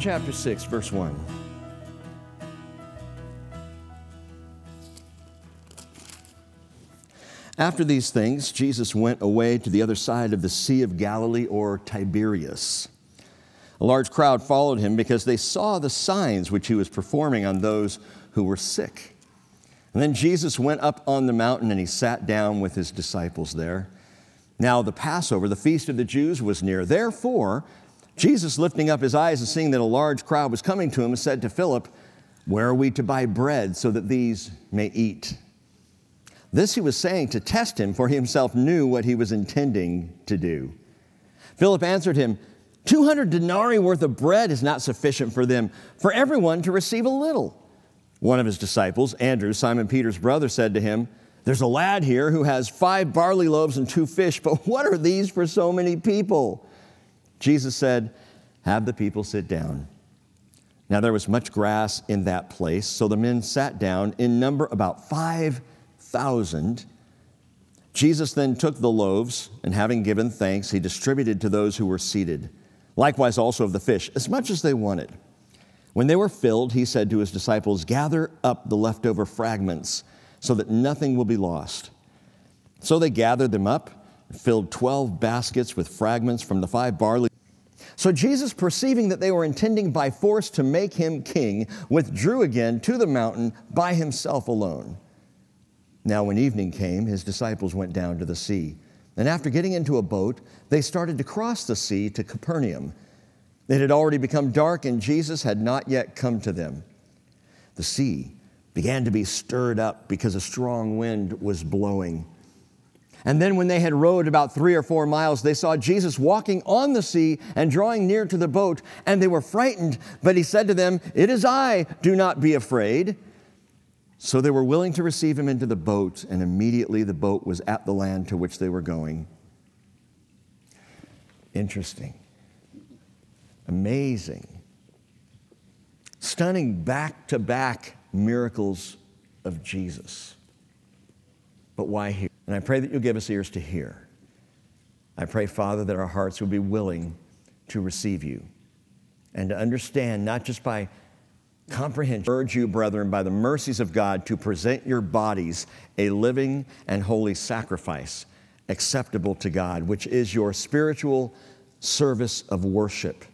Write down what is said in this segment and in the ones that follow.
Chapter 6, verse 1. After these things, Jesus went away to the other side of the Sea of Galilee or Tiberias. A large crowd followed him because they saw the signs which he was performing on those who were sick. And then Jesus went up on the mountain and he sat down with his disciples there. Now, the Passover, the feast of the Jews, was near. Therefore, Jesus, lifting up his eyes and seeing that a large crowd was coming to him, said to Philip, Where are we to buy bread so that these may eat? This he was saying to test him, for he himself knew what he was intending to do. Philip answered him, 200 denarii worth of bread is not sufficient for them, for everyone to receive a little. One of his disciples, Andrew, Simon Peter's brother, said to him, There's a lad here who has five barley loaves and two fish, but what are these for so many people? Jesus said, Have the people sit down. Now there was much grass in that place, so the men sat down, in number about five thousand. Jesus then took the loaves, and having given thanks, he distributed to those who were seated. Likewise, also of the fish, as much as they wanted. When they were filled, he said to his disciples, Gather up the leftover fragments so that nothing will be lost. So they gathered them up, filled 12 baskets with fragments from the five barley. So Jesus, perceiving that they were intending by force to make him king, withdrew again to the mountain by himself alone. Now, when evening came, his disciples went down to the sea. And after getting into a boat, they started to cross the sea to Capernaum. It had already become dark, and Jesus had not yet come to them. The sea began to be stirred up because a strong wind was blowing. And then, when they had rowed about three or four miles, they saw Jesus walking on the sea and drawing near to the boat, and they were frightened. But he said to them, It is I, do not be afraid. So they were willing to receive him into the boat, and immediately the boat was at the land to which they were going. Interesting. Amazing. Stunning back to back miracles of Jesus. But why here? And I pray that you'll give us ears to hear. I pray, Father, that our hearts will be willing to receive you and to understand, not just by comprehension. I urge you, brethren, by the mercies of God, to present your bodies a living and holy sacrifice acceptable to God, which is your spiritual service of worship.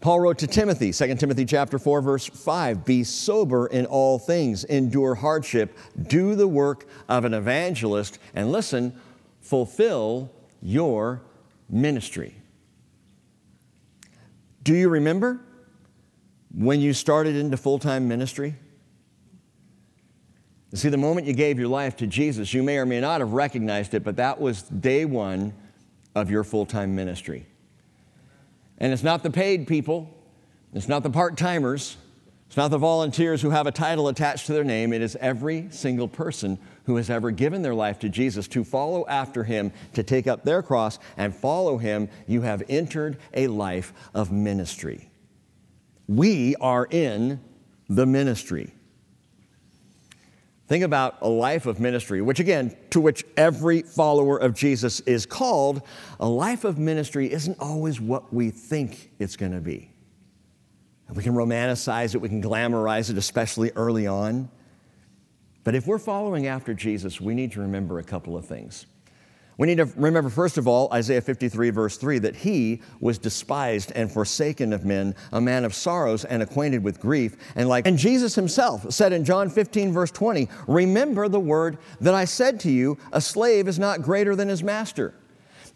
Paul wrote to Timothy, 2 Timothy chapter 4 verse 5, be sober in all things, endure hardship, do the work of an evangelist, and listen, fulfill your ministry. Do you remember? when you started into full time ministry? You see, the moment you gave your life to Jesus, you may or may not have recognized it, but that was day one of your full time ministry. And it's not the paid people, it's not the part timers, it's not the volunteers who have a title attached to their name. It is every single person who has ever given their life to Jesus to follow after him, to take up their cross and follow him. You have entered a life of ministry. We are in the ministry. Think about a life of ministry, which again, to which every follower of Jesus is called. A life of ministry isn't always what we think it's going to be. We can romanticize it, we can glamorize it, especially early on. But if we're following after Jesus, we need to remember a couple of things. We need to remember, first of all, Isaiah 53, verse 3, that he was despised and forsaken of men, a man of sorrows and acquainted with grief. And like, and Jesus himself said in John 15, verse 20, Remember the word that I said to you, a slave is not greater than his master.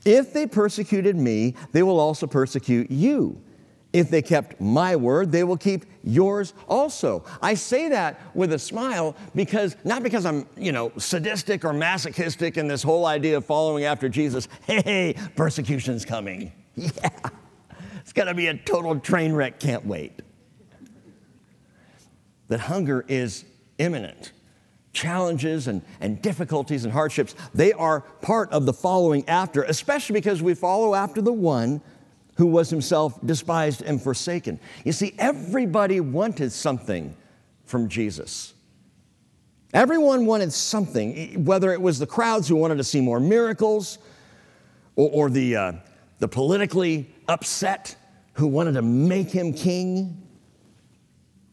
If they persecuted me, they will also persecute you. If they kept my word, they will keep yours also. I say that with a smile because, not because I'm, you know, sadistic or masochistic in this whole idea of following after Jesus. Hey, persecution's coming. Yeah. It's going to be a total train wreck. Can't wait. That hunger is imminent. Challenges and, and difficulties and hardships, they are part of the following after, especially because we follow after the one who was himself despised and forsaken. You see, everybody wanted something from Jesus. Everyone wanted something, whether it was the crowds who wanted to see more miracles or, or the, uh, the politically upset who wanted to make him king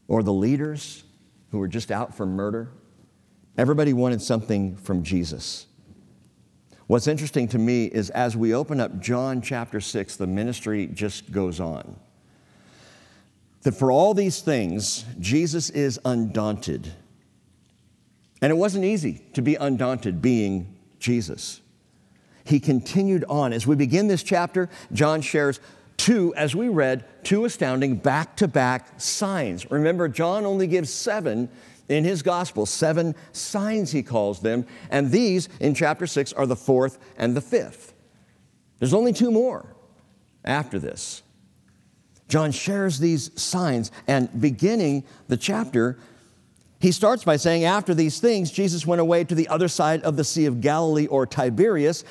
or the leaders who were just out for murder. Everybody wanted something from Jesus. What's interesting to me is as we open up John chapter 6, the ministry just goes on. That for all these things, Jesus is undaunted. And it wasn't easy to be undaunted being Jesus. He continued on. As we begin this chapter, John shares two, as we read, two astounding back to back signs. Remember, John only gives seven in his gospel, seven signs he calls them, and these in chapter six are the fourth and the fifth. There's only two more after this. John shares these signs, and beginning the chapter, he starts by saying, After these things, Jesus went away to the other side of the Sea of Galilee or Tiberias,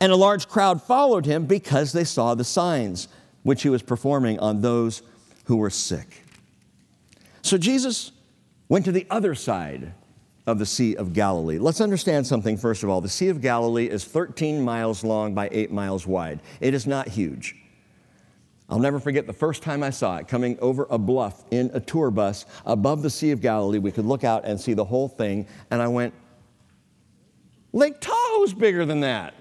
and a large crowd followed him because they saw the signs which he was performing on those who were sick. So Jesus went to the other side of the Sea of Galilee. Let's understand something first of all. The Sea of Galilee is 13 miles long by 8 miles wide. It is not huge. I'll never forget the first time I saw it coming over a bluff in a tour bus above the Sea of Galilee. We could look out and see the whole thing, and I went, Lake Tahoe's bigger than that.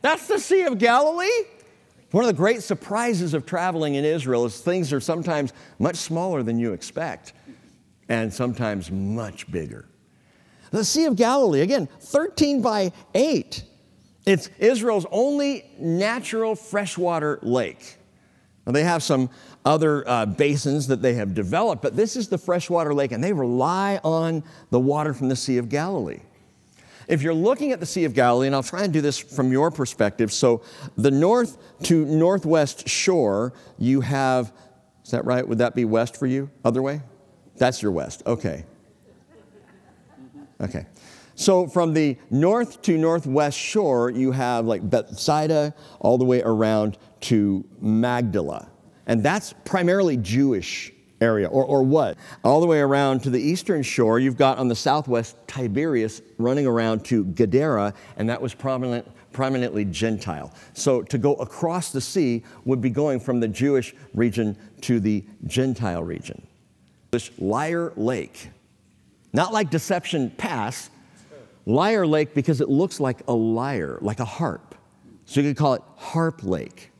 That's the Sea of Galilee? One of the great surprises of traveling in Israel is things are sometimes much smaller than you expect and sometimes much bigger. The Sea of Galilee, again, 13 by 8. It's Israel's only natural freshwater lake. Now, they have some other uh, basins that they have developed, but this is the freshwater lake, and they rely on the water from the Sea of Galilee. If you're looking at the Sea of Galilee, and I'll try and do this from your perspective, so the north to northwest shore, you have, is that right? Would that be west for you? Other way? That's your west. Okay. Okay. So from the north to northwest shore, you have like Bethsaida all the way around to Magdala. And that's primarily Jewish area, or, or what? All the way around to the eastern shore, you've got on the southwest Tiberias running around to Gadara, and that was prominent, prominently Gentile. So to go across the sea would be going from the Jewish region to the Gentile region. Liar Lake. Not like Deception Pass, Liar Lake because it looks like a lyre, like a harp. So you could call it Harp Lake.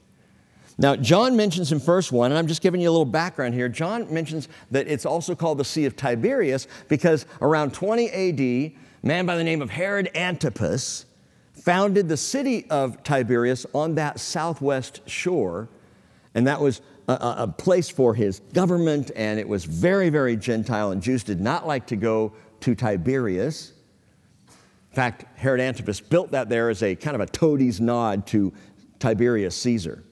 Now, John mentions in verse 1, and I'm just giving you a little background here. John mentions that it's also called the Sea of Tiberias because around 20 AD, a man by the name of Herod Antipas founded the city of Tiberias on that southwest shore, and that was a, a, place for his government, and it was very, very Gentile, and Jews did not like to go to Tiberias. In fact, Herod Antipas built that there as a kind of a toady's nod to Tiberius Caesar.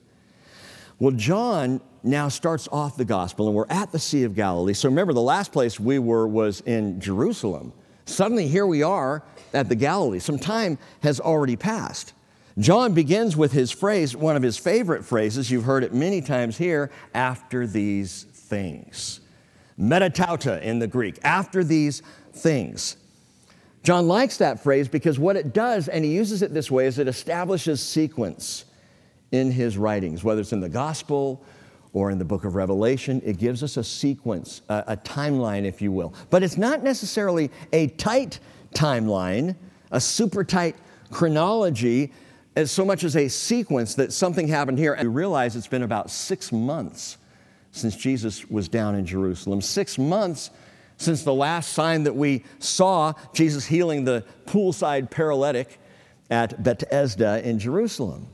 Well, John now starts off the gospel, and we're at the Sea of Galilee. So remember, the last place we were was in Jerusalem. Suddenly, here we are at the Galilee. Some time has already passed. John begins with his phrase, one of his favorite phrases, you've heard it many times here, after these things. Metatauta in the Greek, after these things. John likes that phrase because what it does, and he uses it this way, is it establishes sequence in his writings, whether it's in the gospel or in the book of Revelation. It gives us a sequence, a, a timeline, if you will. But it's not necessarily a tight timeline, a super tight chronology as so much as a sequence that something happened here. And we realize it's been about six months since Jesus was down in Jerusalem. Six months since the last sign that we saw Jesus healing the poolside paralytic at Bethesda in Jerusalem.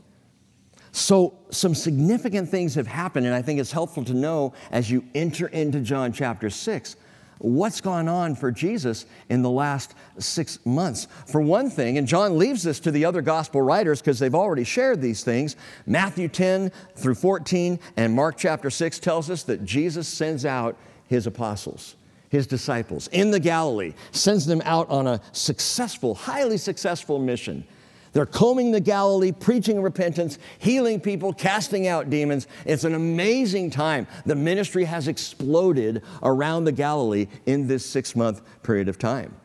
So, some significant things have happened, and I think it's helpful to know as you enter into John chapter 6 what's gone on for Jesus in the last six months. For one thing, and John leaves this to the other gospel writers because they've already shared these things, Matthew 10 through 14 and Mark chapter 6 tells us that Jesus sends out his apostles. His disciples in the Galilee, sends them out on a successful, highly successful mission they're combing the Galilee, preaching repentance, healing people, casting out demons. It's an amazing time. The ministry has exploded around the Galilee in this six month period of time.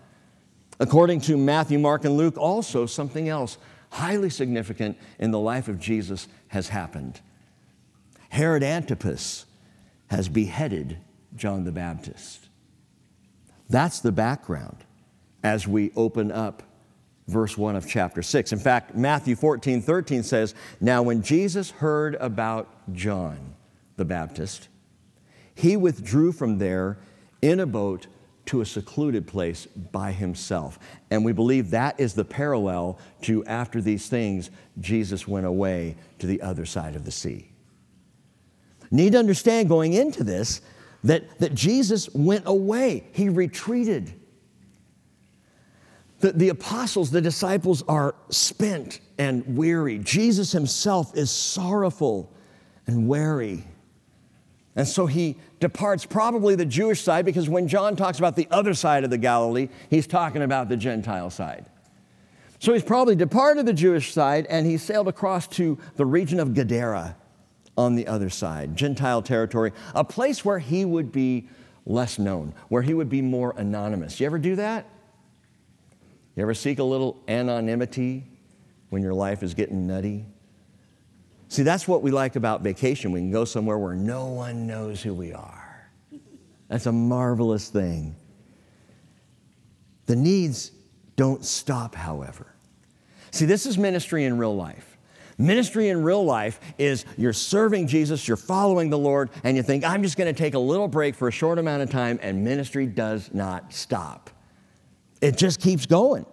According to Matthew, Mark, and Luke, also something else highly significant in the life of Jesus has happened. Herod Antipas has beheaded John the Baptist. That's the background as we open up verse 1 of chapter 6. In fact, Matthew 14 13 says, Now when Jesus heard about John the Baptist, he withdrew from there in a boat to a secluded place by himself. And we believe that is the parallel to after these things, Jesus went away to the other side of the sea. Need to understand going into this that, that Jesus went away, he retreated. The, the apostles, the disciples are spent and weary. Jesus himself is sorrowful and weary. And so he departs probably the Jewish side because when John talks about the other side of the Galilee, he's talking about the Gentile side. So he's probably departed the Jewish side and he sailed across to the region of Gadara on the other side, Gentile territory, a place where he would be less known, where he would be more anonymous. You ever do that? You ever seek a little anonymity when your life is getting nutty? See, that's what we like about vacation. We can go somewhere where no one knows who we are. That's a marvelous thing. The needs don't stop, however. See, this is ministry in real life. Ministry in real life is you're serving Jesus, you're following the Lord, and you think, I'm just going to take a little break for a short amount of time, and ministry does not stop. It just keeps going.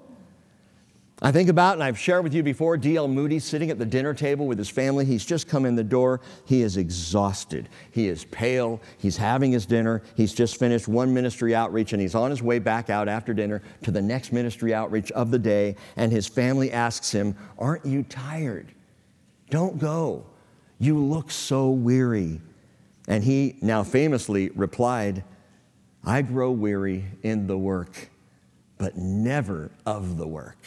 I think about, and I've shared with you before, D.L. Moody sitting at the dinner table with his family. He's just come in the door. He is exhausted. He is pale. He's having his dinner. He's just finished one ministry outreach, and he's on his way back out after dinner to the next ministry outreach of the day. And his family asks him, Aren't you tired? Don't go. You look so weary. And he now famously replied, I grow weary in the work, but never of the work.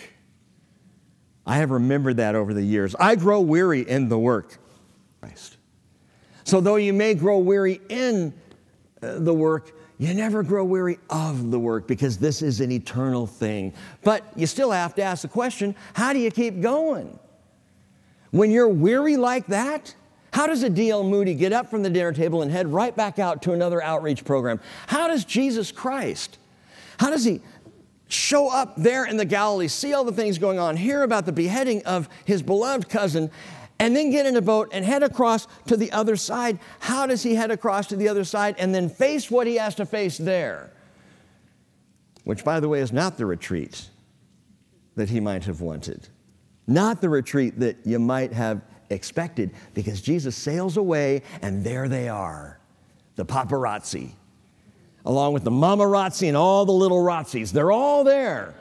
I have remembered that over the years. I grow weary in the work. Christ. So, though you may grow weary in uh, the work, you never grow weary of the work because this is an eternal thing. But you still have to ask the question how do you keep going? When you're weary like that, how does a D.L. Moody get up from the dinner table and head right back out to another outreach program? How does Jesus Christ, how does he show up there in the Galilee, see all the things going on, hear about the beheading of his beloved cousin, and then get in a boat and head across to the other side. How does he head across to the other side and then face what he has to face there? Which, by the way, is not the retreat that he might have wanted, not the retreat that you might have expected, because Jesus sails away and there they are, the paparazzi along with the Mama mamarazzi and all the little razzis. They're all there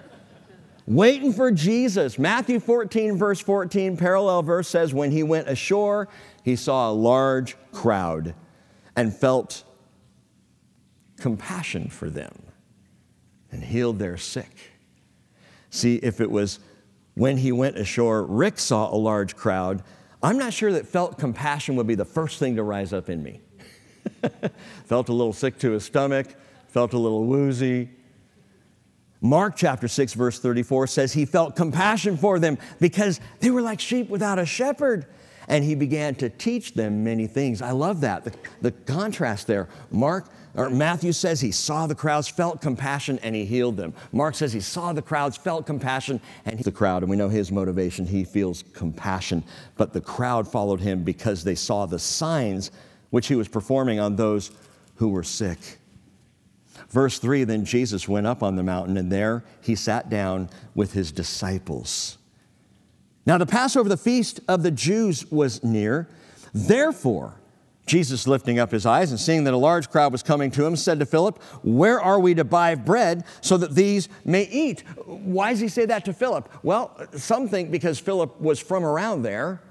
waiting for Jesus. Matthew 14, verse 14, parallel verse says, When he went ashore, he saw a large crowd and felt compassion for them and healed their sick. See, if it was when he went ashore, Rick saw a large crowd, I'm not sure that felt compassion would be the first thing to rise up in me. felt a little sick to his stomach, felt a little woozy. Mark chapter 6, verse 34 says he felt compassion for them because they were like sheep without a shepherd. And he began to teach them many things. I love that, the, the contrast there. Mark or Matthew says he saw the crowds, felt compassion, and he healed them. Mark says he saw the crowds, felt compassion, and he, the crowd, and we know his motivation, he feels compassion. But the crowd followed him because they saw the signs which he was performing on those who were sick. Verse 3 Then Jesus went up on the mountain, and there he sat down with his disciples. Now, the Passover, the feast of the Jews, was near. Therefore, Jesus, lifting up his eyes and seeing that a large crowd was coming to him, said to Philip, Where are we to buy bread so that these may eat? Why does he say that to Philip? Well, some think because Philip was from around there,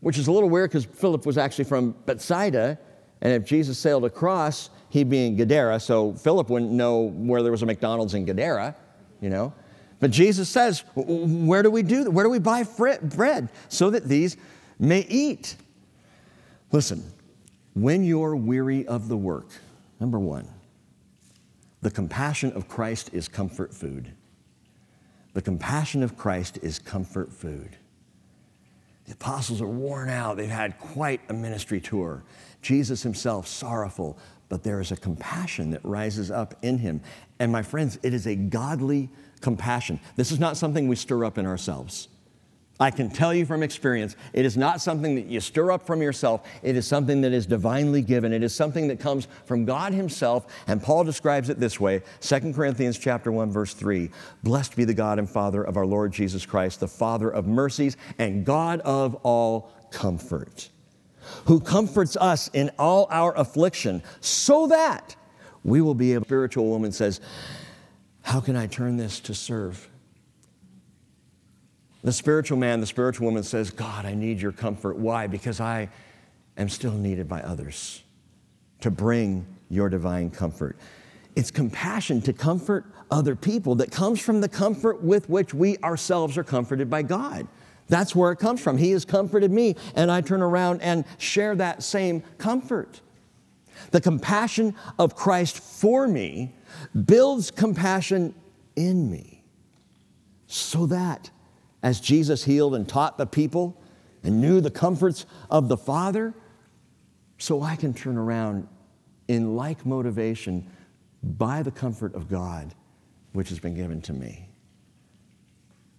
which is a little weird because Philip was actually from Bethsaida. And if Jesus sailed across, he'd be in Gadara, so Philip wouldn't know where there was a McDonald's in Gadara, you know. But Jesus says, Where do we do? Where do we buy bread so that these may eat? Listen, when you're weary of the work, number one, the compassion of Christ is comfort food. The compassion of Christ is comfort food. The apostles are worn out. They've had quite a ministry tour. Jesus himself, sorrowful, but there is a compassion that rises up in him. And my friends, it is a godly compassion. This is not something we stir up in ourselves. I can tell you from experience, it is not something that you stir up from yourself. It is something that is divinely given. It is something that comes from God himself, and Paul describes it this way, 2 Corinthians chapter 1 verse 3. Blessed be the God and Father of our Lord Jesus Christ, the Father of mercies and God of all comfort, who comforts us in all our affliction, so that we will be a spiritual woman says, "How can I turn this to serve?" The spiritual man, the spiritual woman says, God, I need your comfort. Why? Because I am still needed by others to bring your divine comfort. It's compassion to comfort other people that comes from the comfort with which we ourselves are comforted by God. That's where it comes from. He has comforted me, and I turn around and share that same comfort. The compassion of Christ for me builds compassion in me so that as Jesus healed and taught the people and knew the comforts of the Father, so I can turn around in like motivation by the comfort of God, which has been given to me.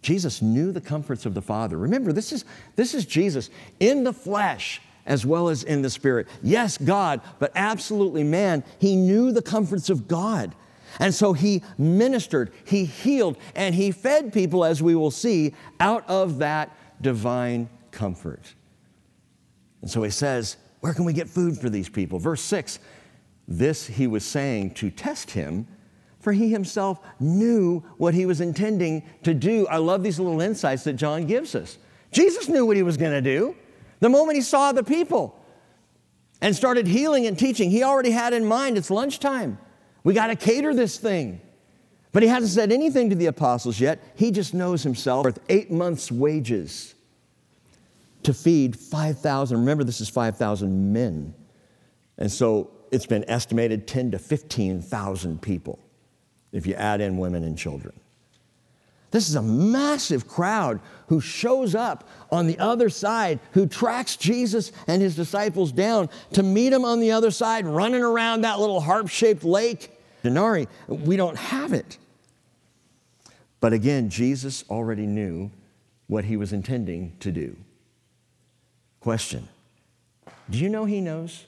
Jesus knew the comforts of the Father. Remember, this is, this is Jesus in the flesh as well as in the spirit. Yes, God, but absolutely man. He knew the comforts of God. And so he ministered, he healed, and he fed people, as we will see, out of that divine comfort. And so he says, Where can we get food for these people? Verse 6 This he was saying to test him, for he himself knew what he was intending to do. I love these little insights that John gives us. Jesus knew what he was going to do. The moment he saw the people and started healing and teaching, he already had in mind it's lunchtime. We got to cater this thing. But he hasn't said anything to the apostles yet. He just knows himself worth eight months' wages to feed 5,000. Remember, this is 5,000 men. And so it's been estimated 10 to 15,000 people if you add in women and children. This is a massive crowd who shows up on the other side, who tracks Jesus and his disciples down to meet him on the other side, running around that little harp shaped lake denarii. We don't have it. But again, Jesus already knew what he was intending to do. Question Do you know he knows?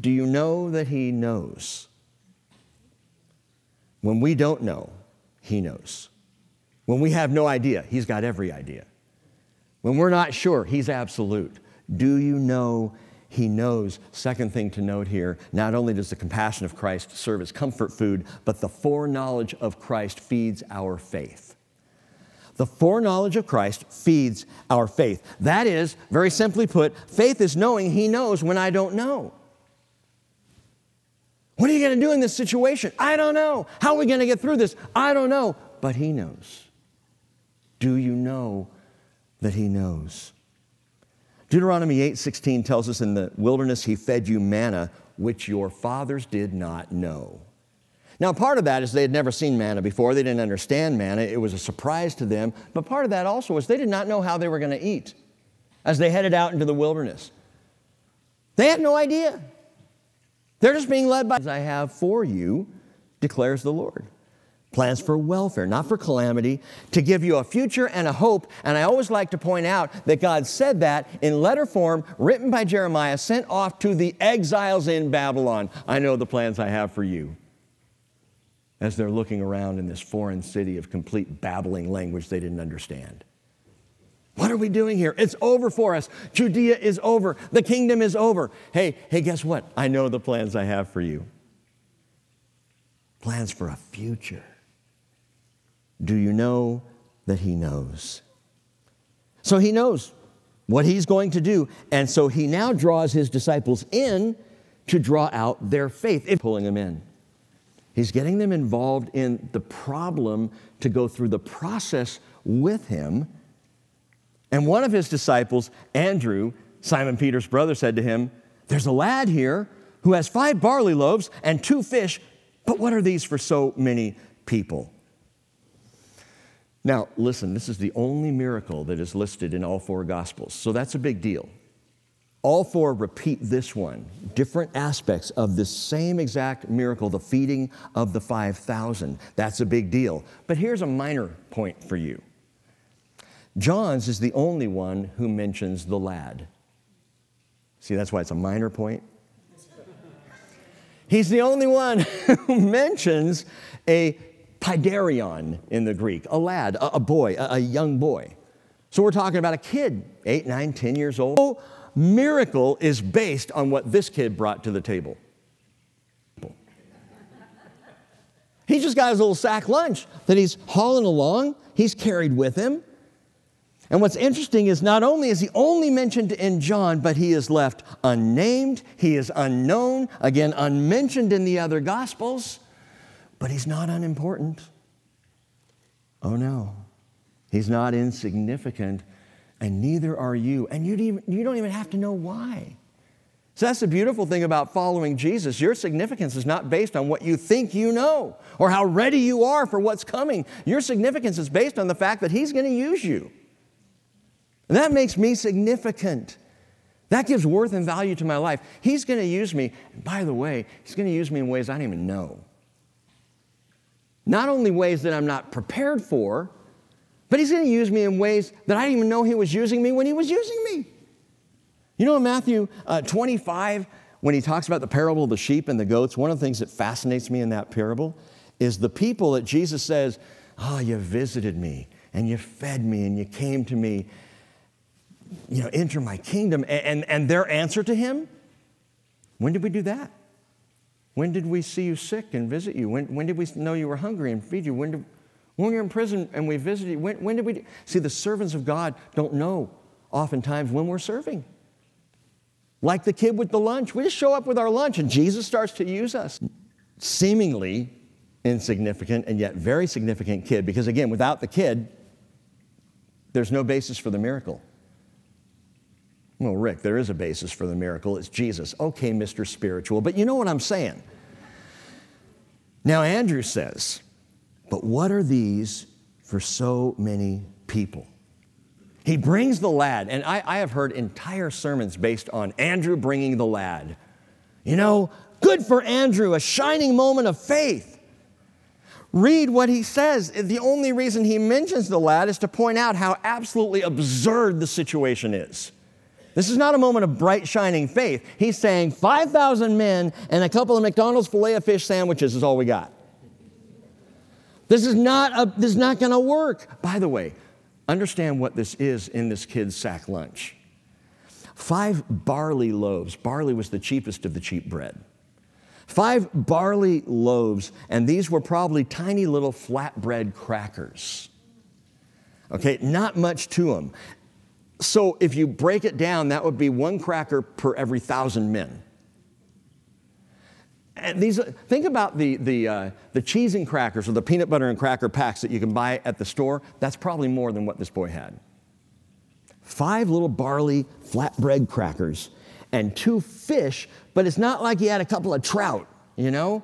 Do you know that he knows? When we don't know, he knows. When we have no idea, he's got every idea. When we're not sure, he's absolute. Do you know he knows. Second thing to note here not only does the compassion of Christ serve as comfort food, but the foreknowledge of Christ feeds our faith. The foreknowledge of Christ feeds our faith. That is, very simply put, faith is knowing He knows when I don't know. What are you going to do in this situation? I don't know. How are we going to get through this? I don't know. But He knows. Do you know that He knows? Deuteronomy 8:16 tells us in the wilderness he fed you manna which your fathers did not know. Now, part of that is they had never seen manna before. They didn't understand manna. It was a surprise to them. But part of that also was they did not know how they were going to eat as they headed out into the wilderness. They had no idea. They're just being led by, I have for you, declares the Lord plans for welfare, not for calamity, to give you a future and a hope. And I always like to point out that God said that in letter form, written by Jeremiah, sent off to the exiles in Babylon. I know the plans I have for you. As they're looking around in this foreign city of complete babbling language they didn't understand. What are we doing here? It's over for us. Judea is over. The kingdom is over. Hey, hey, guess what? I know the plans I have for you. Plans for a future. Do you know that He knows? So He knows what He's going to do. And so He now draws His disciples in to draw out their faith, pulling them in. He's getting them involved in the problem to go through the process with Him. And one of His disciples, Andrew, Simon Peter's brother, said to him, There's a lad here who has five barley loaves and two fish, but what are these for so many people? Now, listen, this is the only miracle that is listed in all four Gospels, so that's a big deal. All four repeat this one, different aspects of this same exact miracle, the feeding of the 5,000. That's a big deal. But here's a minor point for you John's is the only one who mentions the lad. See, that's why it's a minor point. He's the only one who mentions a paidarion in the Greek, a lad, a, boy, a, young boy. So we're talking about a kid, eight, nine, ten years old. Miracle is based on what this kid brought to the table. He just got his little sack lunch that he's hauling along, he's carried with him. And what's interesting is not only is he only mentioned in John, but he is left unnamed, he is unknown, again, unmentioned in the other Gospels, but he's not unimportant. Oh no, he's not insignificant, and neither are you. And you don't even have to know why. So that's the beautiful thing about following Jesus. Your significance is not based on what you think you know or how ready you are for what's coming. Your significance is based on the fact that He's going to use you. And that makes me significant. That gives worth and value to my life. He's going to use me. By the way, He's going to use me in ways I don't even know. Not only ways that I'm not prepared for, but He's going to use me in ways that I didn't even know He was using me when He was using me. You know, in Matthew uh, 25, when He talks about the parable of the sheep and the goats, one of the things that fascinates me in that parable is the people that Jesus says, Oh, you visited me and you fed me and you came to me you know, enter my kingdom. And, and, and their answer to him, when did we do that? When did we see you sick and visit you? When, when did we know you were hungry and feed you? When, did, when you're in prison and we visited you, when, when did we? Do? See, the servants of God don't know oftentimes when we're serving. Like the kid with the lunch, we just show up with our lunch and Jesus starts to use us. Seemingly insignificant and yet very significant kid, because again, without the kid, there's no basis for the miracle. Well, Rick, there is a basis for the miracle. It's Jesus. Okay, Mr. Spiritual. But you know what I'm saying? Now, Andrew says, But what are these for so many people? He brings the lad, and I, I, have heard entire sermons based on Andrew bringing the lad. You know, good for Andrew, a shining moment of faith. Read what he says. The only reason he mentions the lad is to point out how absolutely absurd the situation is. This is not a moment of bright, shining faith. He's saying 5,000 men and a couple of McDonald's filet of fish sandwiches is all we got. This is not, a, this is not going to work. By the way, understand what this is in this kid's sack lunch. Five barley loaves. Barley was the cheapest of the cheap bread. Five barley loaves, and these were probably tiny little flatbread crackers. Okay, not much to them. So if you break it down, that would be one cracker per every thousand men. And these, think about the, the, uh, the cheese and crackers or the peanut butter and cracker packs that you can buy at the store. That's probably more than what this boy had. Five little barley flatbread crackers and two fish, but it's not like he had a couple of trout, you know,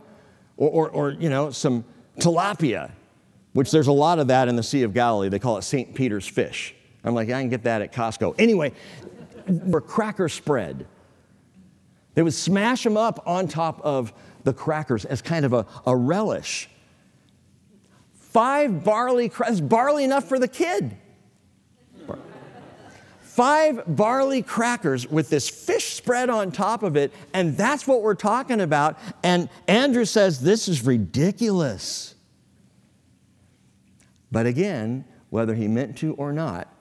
or, or, or you know, some tilapia, which there's a lot of that in the Sea of Galilee. They call it St. Peter's fish. I'm like, I can get that at Costco. Anyway, for cracker spread. They would smash them up on top of the crackers as kind of a, a relish. Five barley, crackers, barley enough for the kid. Five barley crackers with this fish spread on top of it, and that's what we're talking about. And Andrew says, This is ridiculous. But again, whether he meant to or not,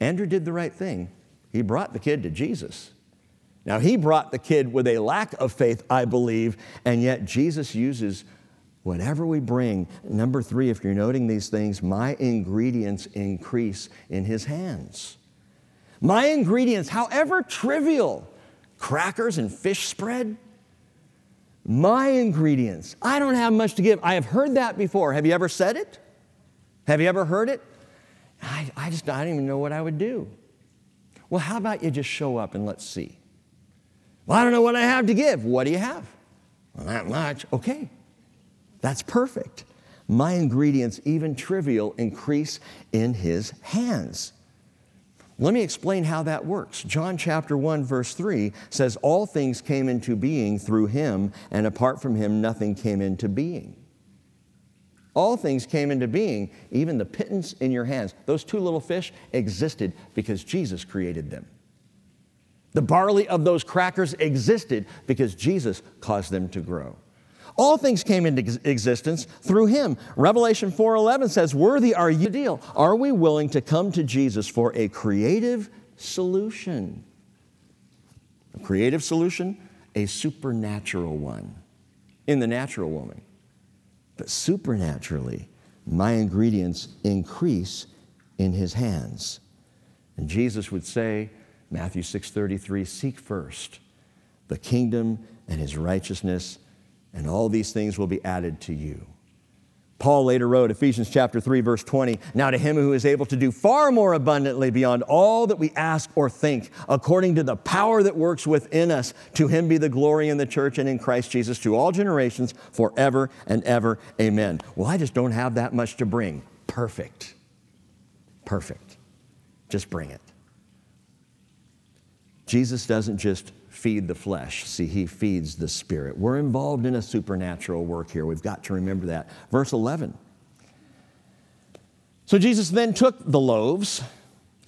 Andrew did the right thing. He brought the kid to Jesus. Now, he brought the kid with a lack of faith, I believe, and yet Jesus uses whatever we bring. Number three, if you're noting these things, my ingredients increase in his hands. My ingredients, however trivial, crackers and fish spread, my ingredients. I don't have much to give. I have heard that before. Have you ever said it? Have you ever heard it? I, I just I don't even know what I would do. Well, how about you just show up and let's see? Well, I don't know what I have to give. What do you have? Well, not much. Okay, that's perfect. my ingredients, even trivial, increase in his hands. Let me explain how that works. John chapter 1, verse 3 says, All things came into being through him, and apart from him, nothing came into being. All things came into being, even the pittance in your hands. Those two little fish existed because Jesus created them. The barley of those crackers existed because Jesus caused them to grow. All things came into existence through him. Revelation 4:11 says, "Worthy are you deal. Are we willing to come to Jesus for a creative solution?" A creative solution, a supernatural one in the natural woman. But supernaturally, my ingredients increase in his hands. And Jesus would say, Matthew 6:33, seek first the kingdom and his righteousness, and all these things will be added to you. Paul later wrote, Ephesians chapter 3, verse 20, Now to him who is able to do far more abundantly beyond all that we ask or think, according to the power that works within us, to him be the glory in the church and in Christ Jesus to all generations, forever and ever. Amen. Well, I just don't have that much to bring. Perfect. Perfect. Just bring it. Jesus doesn't just feed the flesh. See, he feeds the spirit. We're involved in a supernatural work here. We've got to remember that. Verse 11. So Jesus then took the loaves,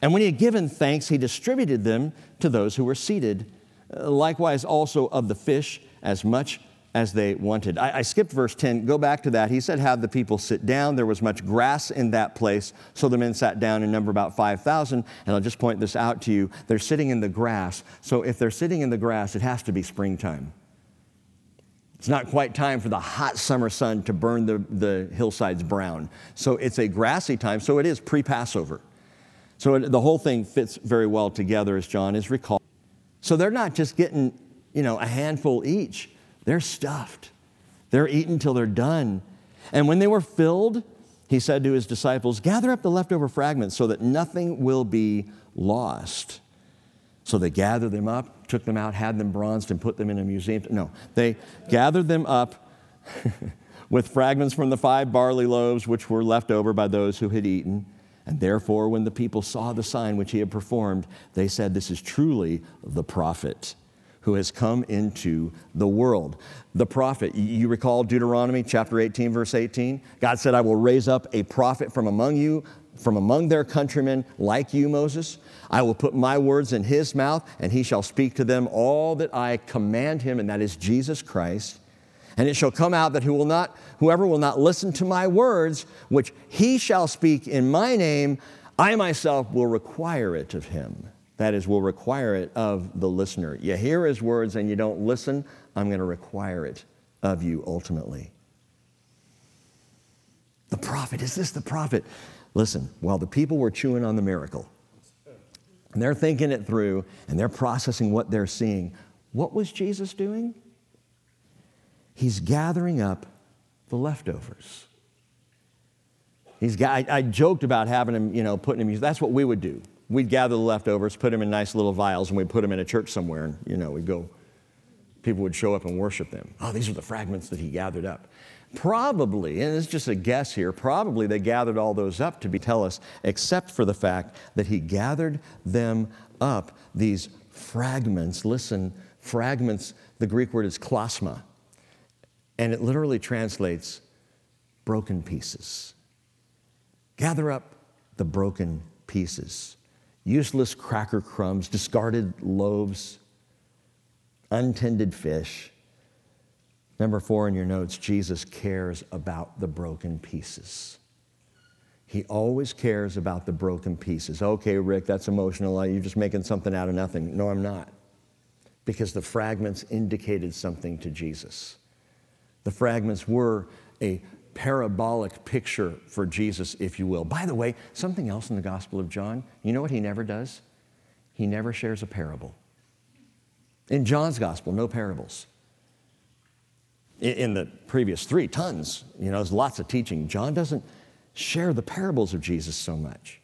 and when he had given thanks, he distributed them to those who were seated. Uh, likewise, also of the fish, as much as they wanted. I, I, skipped verse 10. Go back to that. He said, Have the people sit down. There was much grass in that place. So the men sat down in number about 5,000. And I'll just point this out to you. They're sitting in the grass. So if they're sitting in the grass, it has to be springtime. It's not quite time for the hot summer sun to burn the, the hillsides brown. So it's a grassy time. So it is pre Passover. So it, the whole thing fits very well together, as John is recalled. So they're not just getting, you know, a handful each they're stuffed. They're eaten till they're done. And when they were filled, he said to his disciples, Gather up the leftover fragments so that nothing will be lost. So they gathered them up, took them out, had them bronzed, and put them in a museum. No, they gathered them up with fragments from the five barley loaves which were left over by those who had eaten. And therefore, when the people saw the sign which he had performed, they said, This is truly the prophet who has come into the world. The prophet, you recall Deuteronomy chapter 18, verse 18? God said, I will raise up a prophet from among you, from among their countrymen, like you, Moses. I will put my words in his mouth, and he shall speak to them all that I command him, and that is Jesus Christ. And it shall come out that who will not, whoever will not listen to my words, which he shall speak in my name, I myself will require it of him. That is, we'll require it of the listener. You hear his words and you don't listen, I'm going to require it of you ultimately. The prophet, is this the prophet? Listen, while the people were chewing on the miracle, and they're thinking it through and they're processing what they're seeing, what was Jesus doing? He's gathering up the leftovers. He's got, I, I joked about having him, you know, putting him, that's what we would do we'd gather the leftovers, put them in nice little vials, and we'd put them in a church somewhere, and you know, we'd go. People would show up and worship them. Oh, these are the fragments that he gathered up. Probably, and it's just a guess here, probably they gathered all those up to be tell us, except for the fact that he gathered them up, these fragments. Listen, fragments, the Greek word is klasma, and it literally translates broken pieces. Gather up the broken pieces useless cracker crumbs, discarded loaves, untended fish. Number four in your notes Jesus cares about the broken pieces. He always cares about the broken pieces. Okay, Rick, that's emotional. You're just making something out of nothing. No, I'm not. Because the fragments indicated something to Jesus. The fragments were a parabolic picture for Jesus, if you will. By the way, something else in the Gospel of John, you know what he never does? He never shares a parable. In John's Gospel, no parables. In the previous three, tons, you know, there's lots of teaching. John doesn't share the parables of Jesus so much.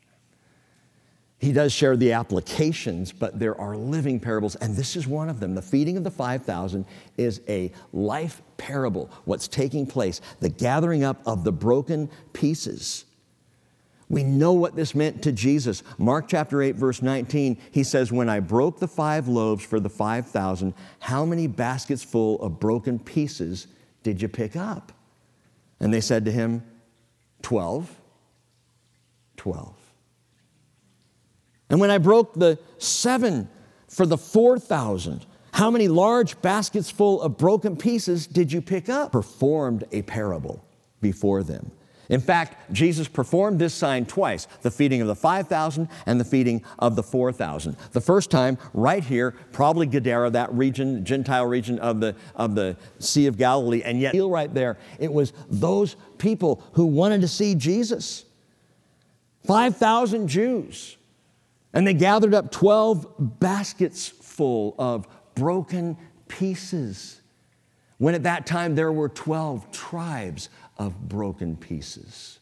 He does share the applications, but there are living parables, and this is one of them. The feeding of the 5,000 is a life parable, what's taking place, the gathering up of the broken pieces. We know what this meant to Jesus. Mark chapter 8, verse 19, he says, When I broke the five loaves for the 5,000, how many baskets full of broken pieces did you pick up? And they said to him, 12. 12. And when I broke the seven for the 4,000, how many large baskets full of broken pieces did you pick up? Performed a parable before them. In fact, Jesus performed this sign twice the feeding of the 5,000 and the feeding of the 4,000. The first time, right here, probably Gadara, that region, Gentile region of the, of the Sea of Galilee, and yet, right there, it was those people who wanted to see Jesus. 5,000 Jews. And they gathered up 12 baskets full of broken pieces. When at that time there were 12 tribes of broken pieces.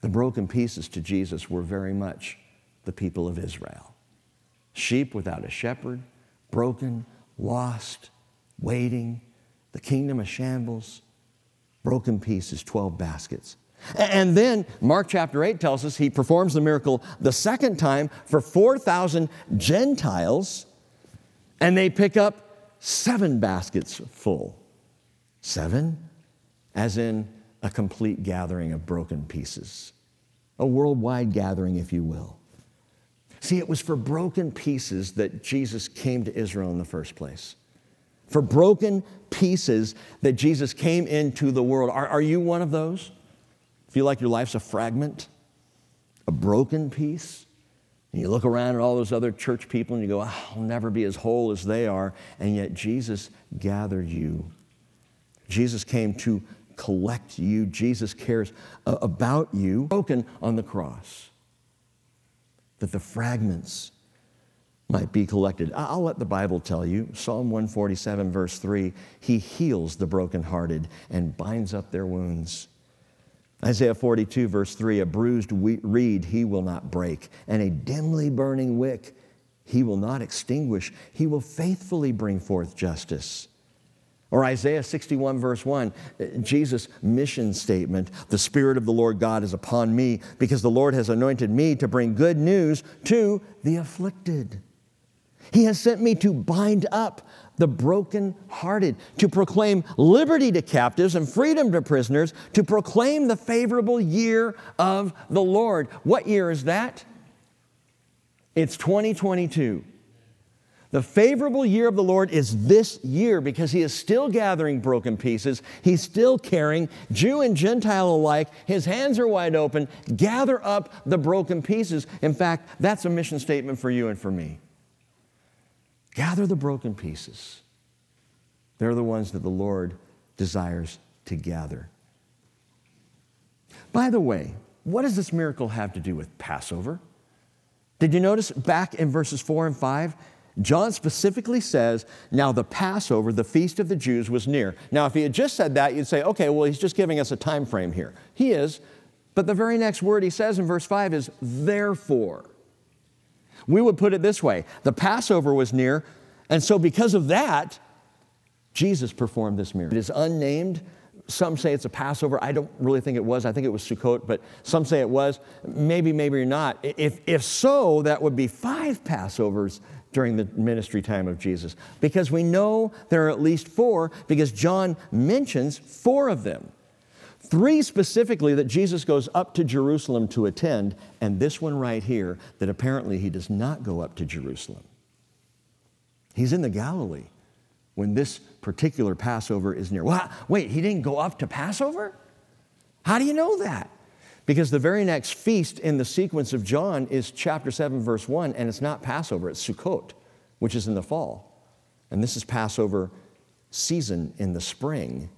The broken pieces to Jesus were very much the people of Israel. Sheep without a shepherd, broken, lost, waiting, the kingdom of shambles, broken pieces, 12 baskets. And then Mark chapter 8 tells us he performs the miracle the second time for 4,000 Gentiles, and they pick up seven baskets full. Seven? As in a complete gathering of broken pieces, a worldwide gathering, if you will. See, it was for broken pieces that Jesus came to Israel in the first place. For broken pieces that Jesus came into the world. Are, are you one of those? Feel like your life's a fragment, a broken piece? And you look around at all those other church people and you go, oh, I'll never be as whole as they are. And yet Jesus gathered you. Jesus came to collect you. Jesus cares about you. Broken on the cross. That the fragments might be collected. I'll let the Bible tell you. Psalm 147, verse 3 He heals the brokenhearted and binds up their wounds. Isaiah 42, verse 3 A bruised reed he will not break, and a dimly burning wick he will not extinguish. He will faithfully bring forth justice. Or Isaiah 61, verse 1, Jesus' mission statement The Spirit of the Lord God is upon me because the Lord has anointed me to bring good news to the afflicted. He has sent me to bind up the brokenhearted, to proclaim liberty to captives and freedom to prisoners, to proclaim the favorable year of the Lord. What year is that? It's 2022. The favorable year of the Lord is this year because He is still gathering broken pieces. He's still caring, Jew and Gentile alike. His hands are wide open. Gather up the broken pieces. In fact, that's a mission statement for you and for me. Gather the broken pieces. They're the ones that the Lord desires to gather. By the way, what does this miracle have to do with Passover? Did you notice back in verses 4 and 5? John specifically says, Now the Passover, the feast of the Jews, was near. Now, if he had just said that, you'd say, Okay, well, he's just giving us a time frame here. He is. But the very next word he says in verse 5 is, Therefore. We would put it this way the Passover was near, and so because of that, Jesus performed this miracle. It is unnamed. Some say it's a Passover. I don't really think it was. I think it was Sukkot, but some say it was. Maybe, maybe not. If, if so, that would be five Passovers during the ministry time of Jesus. Because we know there are at least four, because John mentions four of them. Three specifically that Jesus goes up to Jerusalem to attend, and this one right here that apparently he does not go up to Jerusalem. He's in the Galilee when this particular Passover is near. Well, wait, he didn't go up to Passover? How do you know that? Because the very next feast in the sequence of John is chapter 7, verse 1, and it's not Passover, it's Sukkot, which is in the fall. And this is Passover season in the spring.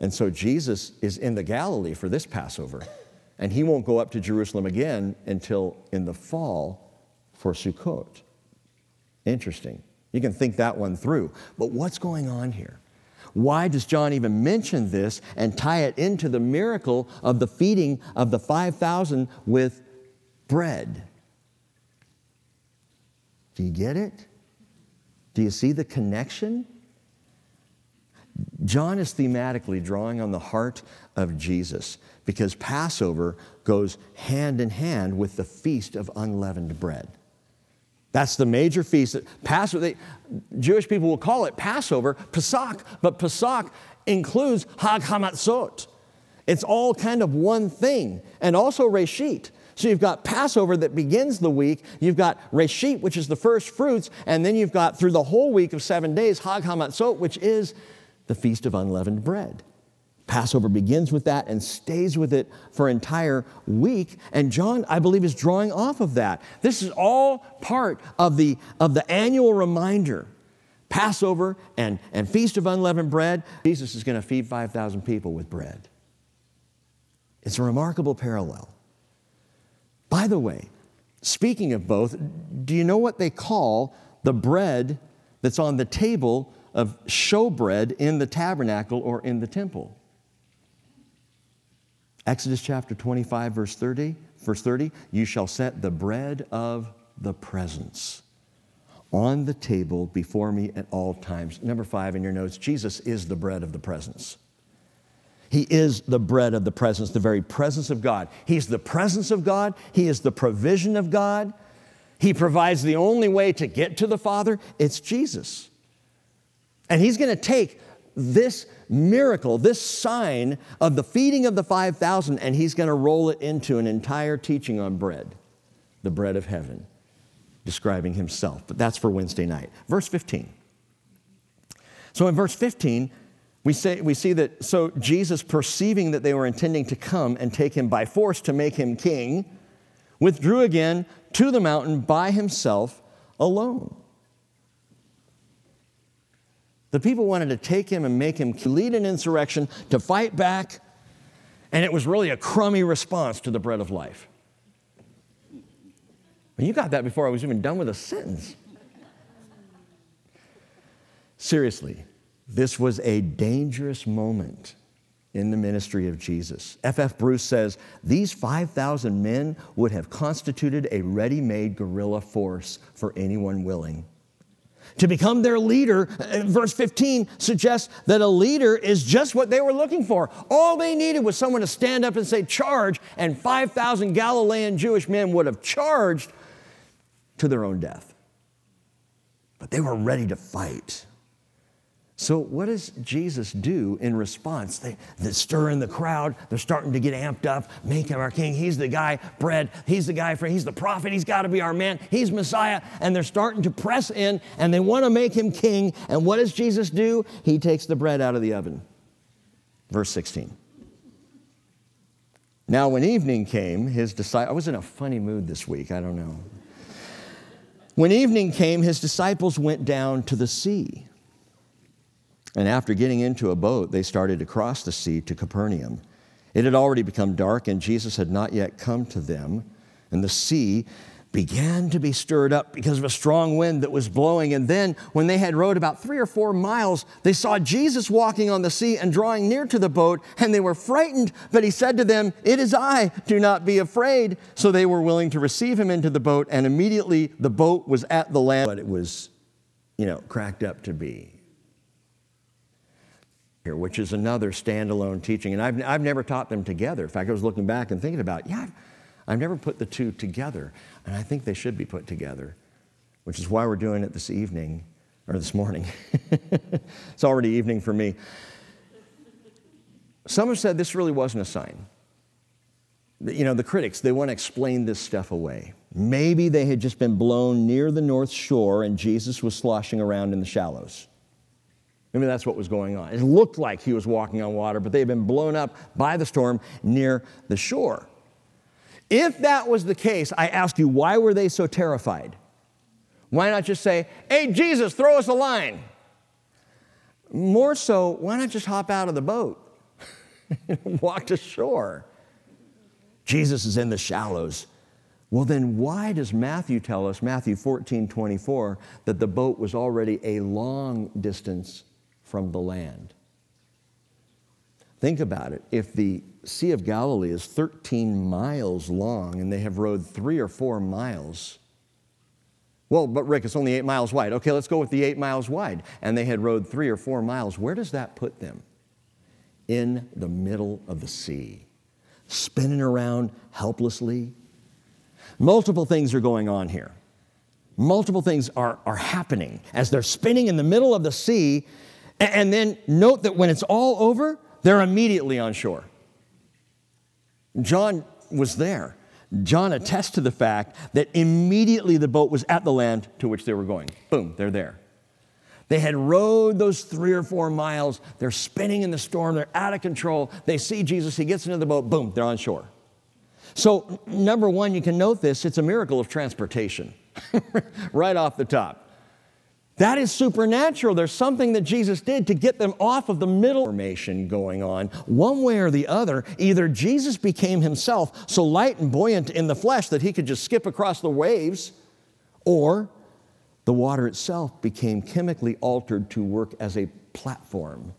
And so Jesus is in the Galilee for this Passover, and he won't go up to Jerusalem again until in the fall for Sukkot. Interesting. You can think that one through. But what's going on here? Why does John even mention this and tie it into the miracle of the feeding of the 5,000 with bread. Do you get it? Do you see the connection? John is thematically drawing on the heart of Jesus because Passover goes hand in hand with the feast of unleavened bread. That's the major feast. Passover, they, Jewish people will call it Passover, Pesach, but Pesach includes Hag Hamatzot. It's all kind of one thing, and also Reshit. So you've got Passover that begins the week, you've got Reshit, which is the first fruits, and then you've got through the whole week of seven days, Hag Hamatzot, which is the Feast of Unleavened Bread. Passover begins with that and stays with it for an entire week. And John, I believe, is drawing off of that. This is all part of the, of the annual reminder. Passover and, and Feast of Unleavened Bread. Jesus is going to feed 5,000 people with bread. It's a remarkable parallel. By the way, speaking of both, do you know what they call the bread that's on the table of showbread in the tabernacle or in the temple? Exodus chapter 25, verse 30, verse 30, you shall set the bread of the presence on the table before me at all times. Number five in your notes, Jesus is the bread of the presence. He is the bread of the presence, the very presence of God. He's the presence of God, He is the provision of God. He provides the only way to get to the Father. It's Jesus. And He's going to take this miracle, this sign of the feeding of the 5,000, and he's going to roll it into an entire teaching on bread, the bread of heaven, describing himself. But that's for Wednesday night. Verse 15. So in verse 15, we, say, we see that so Jesus, perceiving that they were intending to come and take him by force to make him king, withdrew again to the mountain by himself alone. The people wanted to take him and make him lead an insurrection to fight back, and it was really a crummy response to the bread of life. But you got that before I was even done with a sentence. Seriously, this was a dangerous moment in the ministry of Jesus. F.F. F. Bruce says these 5,000 men would have constituted a ready made guerrilla force for anyone willing to become their leader. Uh, verse 15 suggests that a leader is just what they were looking for. All they needed was someone to stand up and say, charge, and 5,000 Galilean Jewish men would have charged to their own death. But they were ready to fight. So, what does Jesus do in response? They, they stir in the crowd. They're starting to get amped up. Make him our king. He's the guy, bread. He's the guy for, he's the prophet. He's got to be our man. He's Messiah. And they're starting to press in and they want to make him king. And what does Jesus do? He takes the bread out of the oven. Verse 16. Now, when evening came, his disciples, I was in a funny mood this week. I don't know. When evening came, his disciples went down to the sea and after getting into a boat, they started to cross the sea to Capernaum. It had already become dark, and Jesus had not yet come to them. And the sea began to be stirred up because of a strong wind that was blowing. And then, when they had rowed about three or four miles, they saw Jesus walking on the sea and drawing near to the boat, and they were frightened. But he said to them, It is I, do not be afraid. So they were willing to receive him into the boat, and immediately the boat was at the land, but it was, you know, cracked up to be here, which is another standalone teaching. And I've, I've never taught them together. In fact, I was looking back and thinking about, yeah, I've, I've never put the two together. And I think they should be put together, which is why we're doing it this evening, or this morning. it's already evening for me. Some have said this really wasn't a sign. You know, the critics, they want to explain this stuff away. Maybe they had just been blown near the north shore and Jesus was sloshing around in the shallows. Maybe that's what was going on. It looked like he was walking on water, but they had been blown up by the storm near the shore. If that was the case, I ask you, why were they so terrified? Why not just say, hey, Jesus, throw us a line? More so, why not just hop out of the boat and walk to shore? Jesus is in the shallows. Well, then why does Matthew tell us, Matthew 14, 24, that the boat was already a long distance from the land. Think about it. If the Sea of Galilee is 13 miles long and they have rowed three or four miles, well, but Rick, it's only eight miles wide. Okay, let's go with the eight miles wide. And they had rowed three or four miles. Where does that put them? In the middle of the sea, spinning around helplessly. Multiple things are going on here. Multiple things are, are happening as they're spinning in the middle of the sea. And then note that when it's all over, they're immediately on shore. John was there. John attests to the fact that immediately the boat was at the land to which they were going. Boom, they're there. They had rowed those three or four miles. They're spinning in the storm. They're out of control. They see Jesus. He gets into the boat. Boom, they're on shore. So, number one, you can note this it's a miracle of transportation right off the top. That is supernatural. There's something that Jesus did to get them off of the middle formation going on, one way or the other. Either Jesus became himself so light and buoyant in the flesh that he could just skip across the waves, or the water itself became chemically altered to work as a platform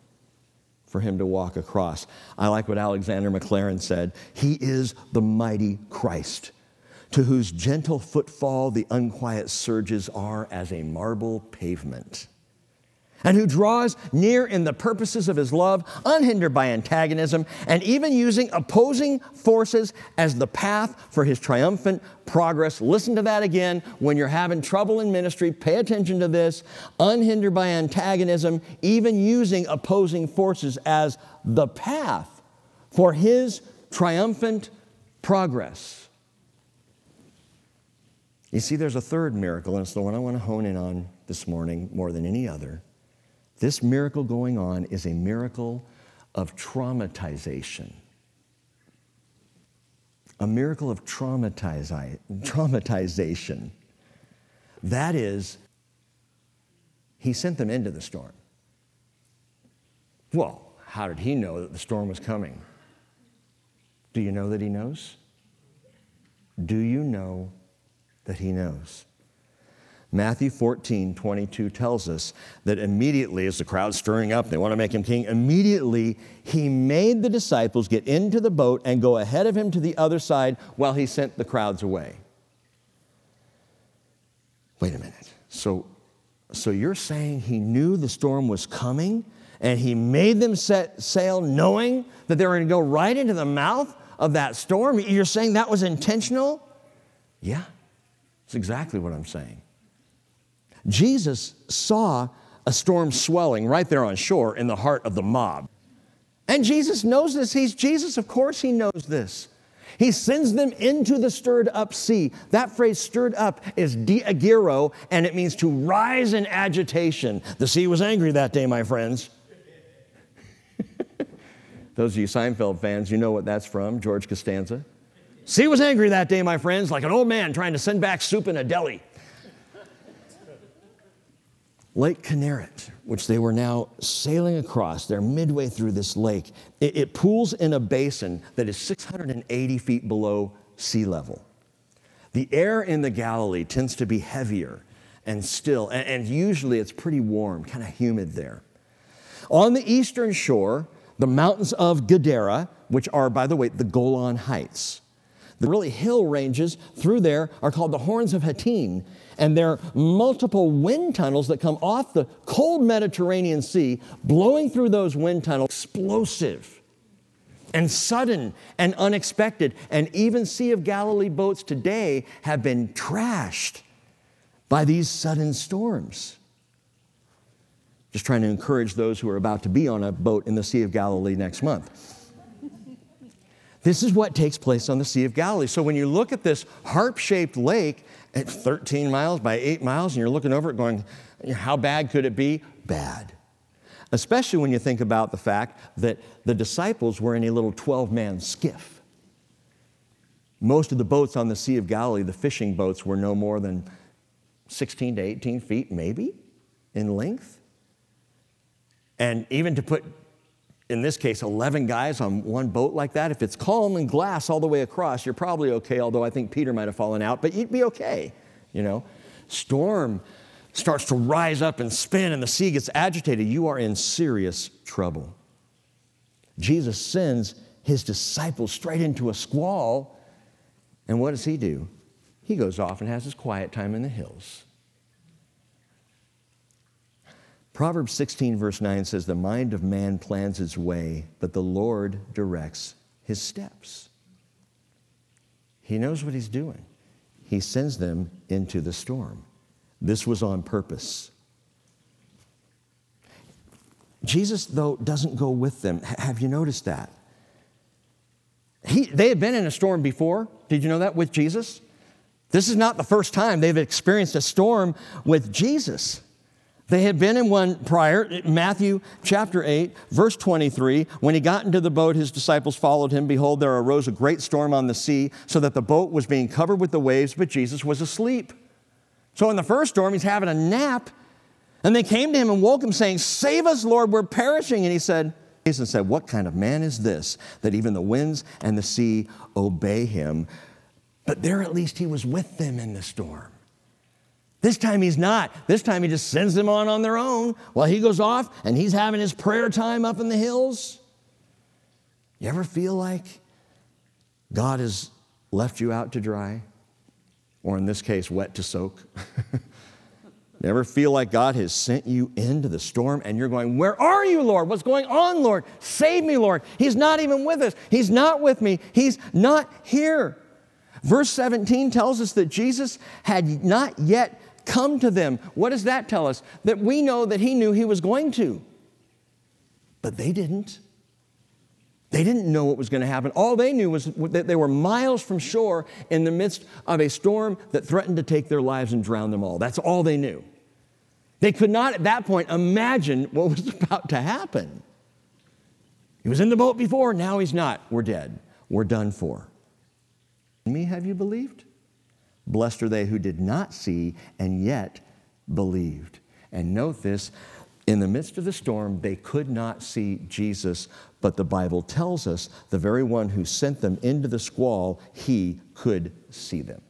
for him to walk across. I like what Alexander Maclaren said He is the mighty Christ to whose gentle footfall the unquiet surges are as a marble pavement, and who draws near in the purposes of his love, unhindered by antagonism, and even using opposing forces as the path for his triumphant progress. Listen to that again. When you're having trouble in ministry, pay attention to this. Unhindered by antagonism, even using opposing forces as the path for his triumphant progress. You see, there's a third miracle, and it's the one I want to hone in on this morning more than any other. This miracle going on is a miracle of traumatization. A miracle of traumatization. That is, he sent them into the storm. Well, how did he know that the storm was coming? Do you know that he knows? Do you know that he knows. Matthew 14, 22 tells us that immediately, as the crowd's stirring up, they want to make him king, immediately he made the disciples get into the boat and go ahead of him to the other side while he sent the crowds away. Wait a minute. So, so you're saying he knew the storm was coming and he made them set sail knowing that they were going to go right into the mouth of that storm? You're saying that was intentional? Yeah. That's exactly what I'm saying. Jesus saw a storm swelling right there on shore in the heart of the mob. And Jesus knows this. He's Jesus, of course, he knows this. He sends them into the stirred up sea. That phrase, stirred up, is diegeiro, and it means to rise in agitation. The sea was angry that day, my friends. Those of you Seinfeld fans, you know what that's from, George Costanza. Sea was angry that day, my friends, like an old man trying to send back soup in a deli. Lake Kinneret, which they were now sailing across, they're midway through this lake. It, it, pools in a basin that is 680 feet below sea level. The air in the Galilee tends to be heavier and still, and, and usually it's pretty warm, kind of humid there. On the eastern shore, the mountains of Gadara, which are, by the way, the Golan Heights. The really hill ranges through there are called the Horns of Hattin, and there are multiple wind tunnels that come off the cold Mediterranean Sea, blowing through those wind tunnels, explosive and sudden and unexpected. And even Sea of Galilee boats today have been trashed by these sudden storms. Just trying to encourage those who are about to be on a boat in the Sea of Galilee next month. This is what takes place on the Sea of Galilee. So when you look at this harp shaped lake at 13 miles by 8 miles, and you're looking over it going, how bad could it be? Bad. Especially when you think about the fact that the disciples were in a little 12 man skiff. Most of the boats on the Sea of Galilee, the fishing boats, were no more than 16 to 18 feet, maybe, in length. And even to put in this case, 11 guys on one boat like that, if it's calm and glass all the way across, you're probably okay, although I think Peter might have fallen out, but you'd be okay, you know. Storm starts to rise up and spin and the sea gets agitated, you are in serious trouble. Jesus sends his disciples straight into a squall. And what does he do? He goes off and has his quiet time in the hills. Proverbs 16, verse 9 says, The mind of man plans its way, but the Lord directs his steps. He knows what he's doing. He sends them into the storm. This was on purpose. Jesus, though, doesn't go with them. Have you noticed that? He, they had been in a storm before. Did you know that with Jesus? This is not the first time they've experienced a storm with Jesus. They had been in one prior, Matthew chapter 8, verse 23. When he got into the boat, his disciples followed him. Behold, there arose a great storm on the sea, so that the boat was being covered with the waves, but Jesus was asleep. So in the first storm, he's having a nap. And they came to him and woke him, saying, Save us, Lord, we're perishing. And he said, Jesus said, What kind of man is this that even the winds and the sea obey him? But there at least he was with them in the storm. This time he's not. This time he just sends them on on their own while he goes off and he's having his prayer time up in the hills. You ever feel like God has left you out to dry? Or in this case, wet to soak? Never feel like God has sent you into the storm and you're going, Where are you, Lord? What's going on, Lord? Save me, Lord. He's not even with us. He's not with me. He's not here. Verse 17 tells us that Jesus had not yet come to them. What does that tell us? That we know that He knew He was going to, but they didn't. They didn't know what was going to happen. All they knew was that they were miles from shore in the midst of a storm that threatened to take their lives and drown them all. That's all they knew. They could not at that point imagine what was about to happen. He was in the boat before, now he's not. We're dead. We're done for. Me have you believed? Blessed are they who did not see and yet believed. And note this in the midst of the storm, they could not see Jesus, but the Bible tells us the very one who sent them into the squall, he could see them.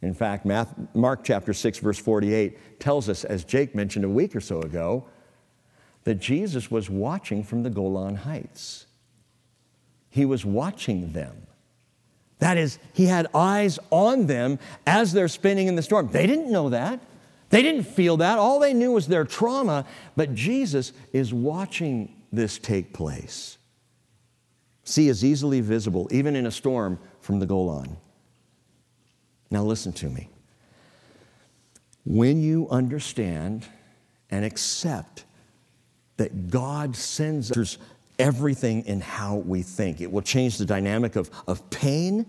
In fact, Mark chapter 6, verse 48 tells us, as Jake mentioned a week or so ago, that Jesus was watching from the Golan Heights. He was watching them. That is, he had eyes on them as they're spinning in the storm. They didn't know that. They didn't feel that. All they knew was their trauma, but Jesus is watching this take place. Sea is easily visible, even in a storm from the Golan. Now, listen to me. When you understand and accept that God sends us everything in how we think, it will change the dynamic of, of pain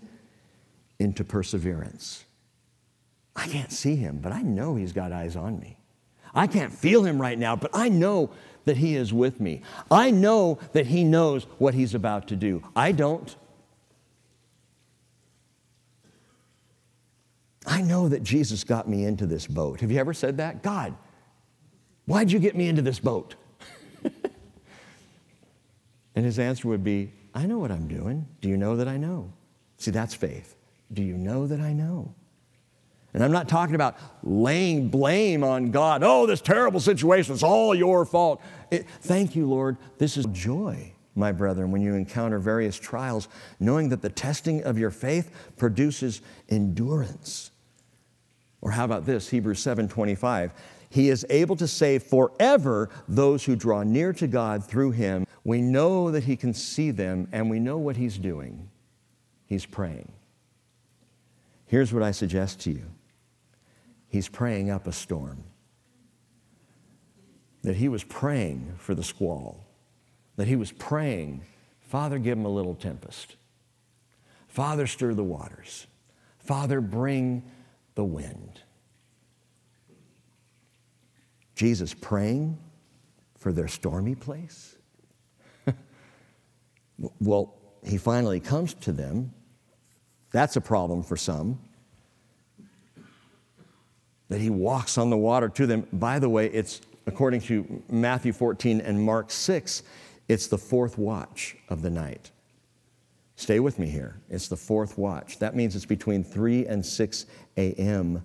into perseverance. I can't see him, but I know he's got eyes on me. I can't feel him right now, but I know that he is with me. I know that he knows what he's about to do. I don't. I know that Jesus got me into this boat. Have you ever said that? God, why'd you get me into this boat? And his answer would be, I know what I'm doing. Do you know that I know? See, that's faith. Do you know that I know? And I'm not talking about laying blame on God. Oh, this terrible situation, it's all your fault. It, thank you, Lord. This is joy, my brethren, when you encounter various trials, knowing that the testing of your faith produces endurance. Or how about this, Hebrews 7:25? He is able to save forever those who draw near to God through him. We know that he can see them and we know what he's doing. He's praying. Here's what I suggest to you. He's praying up a storm. That he was praying for the squall. That he was praying, Father, give him a little tempest. Father, stir the waters. Father, bring the wind. Jesus praying for their stormy place? Well, he finally comes to them. That's a problem for some. That he walks on the water to them. By the way, it's according to Matthew 14 and Mark 6, it's the fourth watch of the night. Stay with me here. It's the fourth watch. That means it's between 3 and 6 a.m.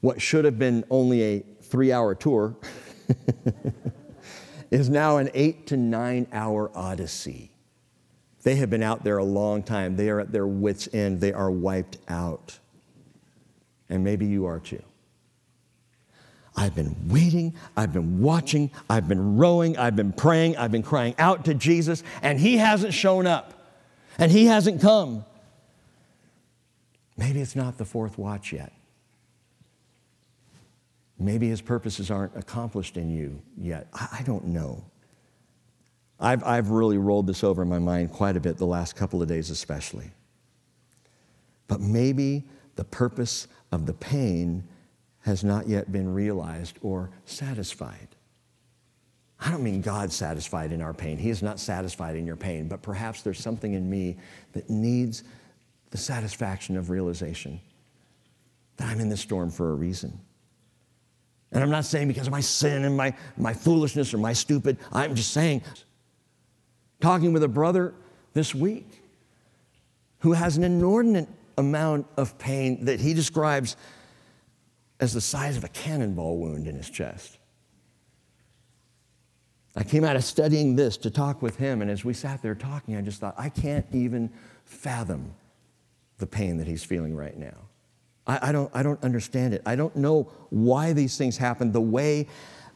What should have been only a three hour tour is now an eight to nine hour odyssey. They have been out there a long time. They are at their wits' end. They are wiped out. And maybe you are too. I've been waiting, I've been watching, I've been rowing, I've been praying, I've been crying out to Jesus, and He hasn't shown up, and He hasn't come. Maybe it's not the fourth watch yet. Maybe His purposes aren't accomplished in you yet. I, don't know. I've, I've really rolled this over in my mind quite a bit the last couple of days, especially. But maybe the purpose of the pain has not yet been realized or satisfied. I don't mean God satisfied in our pain. He is not satisfied in your pain, but perhaps there's something in me that needs the satisfaction of realization that I'm in this storm for a reason. And I'm not saying because of my sin and my, my foolishness or my stupid, I'm just saying, talking with a brother this week who has an inordinate amount of pain that he describes as the size of a cannonball wound in his chest. I came out of studying this to talk with him, and as we sat there talking, I just thought, I can't even fathom the pain that he's feeling right now. I, I, don't, I don't understand it. I don't know why these things happen the way